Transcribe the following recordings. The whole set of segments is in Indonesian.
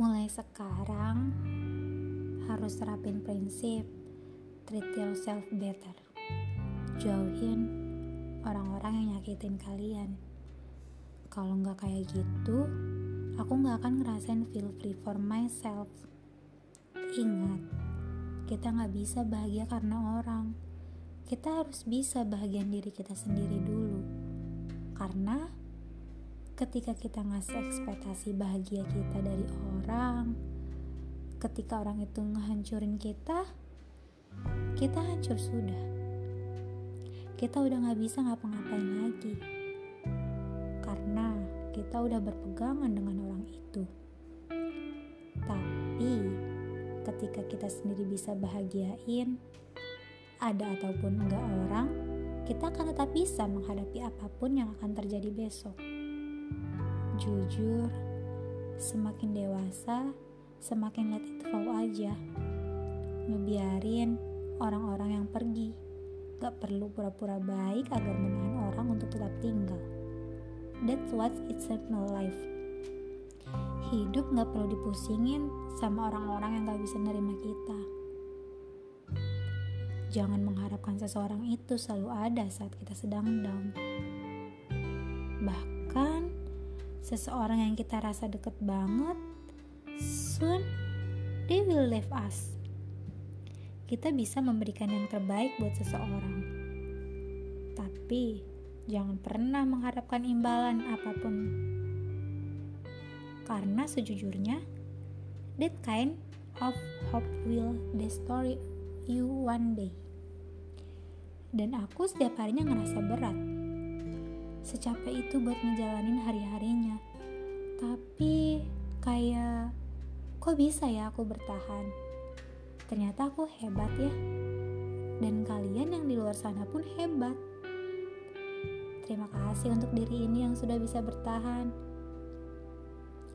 mulai sekarang harus terapin prinsip treat yourself better. Jauhin orang-orang yang nyakitin kalian. Kalau nggak kayak gitu aku nggak akan ngerasain feel free for myself. Ingat kita nggak bisa bahagia karena orang. Kita harus bisa bahagian diri kita sendiri dulu. Karena ketika kita ngasih ekspektasi bahagia kita dari orang, ketika orang itu ngehancurin kita, kita hancur sudah. Kita udah gak bisa ngapa-ngapain lagi. Karena kita udah berpegangan dengan orang itu. Tapi ketika kita sendiri bisa bahagiain, ada ataupun enggak orang, kita akan tetap bisa menghadapi apa pun yang akan terjadi besok. Jujur, semakin dewasa, semakin let it flow aja. Ngebiarin orang-orang yang pergi. Gak perlu pura-pura baik agar menahan orang untuk tetap tinggal. That's what it's no life. Hidup gak perlu dipusingin sama orang-orang yang gak bisa nerima kita. Jangan mengharapkan seseorang itu selalu ada saat kita sedang down. Seseorang yang kita rasa deket banget, soon they will leave us kita bisa memberikan yang terbaik buat seseorang. Tapi jangan pernah mengharapkan imbalan apa pun. Karena sejujurnya, that kind of hope will destroy you one day. Dan aku setiap harinya ngerasa berat. Secapek itu buat ngejalanin hari-harinya. Tapi kayak kok bisa ya aku bertahan? ternyata aku hebat ya. Dan kalian yang di luar sana pun hebat. Terima kasih untuk diri ini yang sudah bisa bertahan.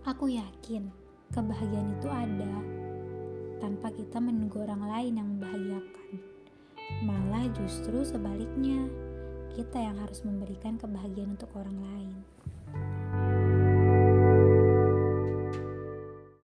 Aku yakin kebahagiaan itu ada tanpa kita menunggu orang lain yang membahagiakan. Malah justru sebaliknya, kita yang harus memberikan kebahagiaan untuk orang lain.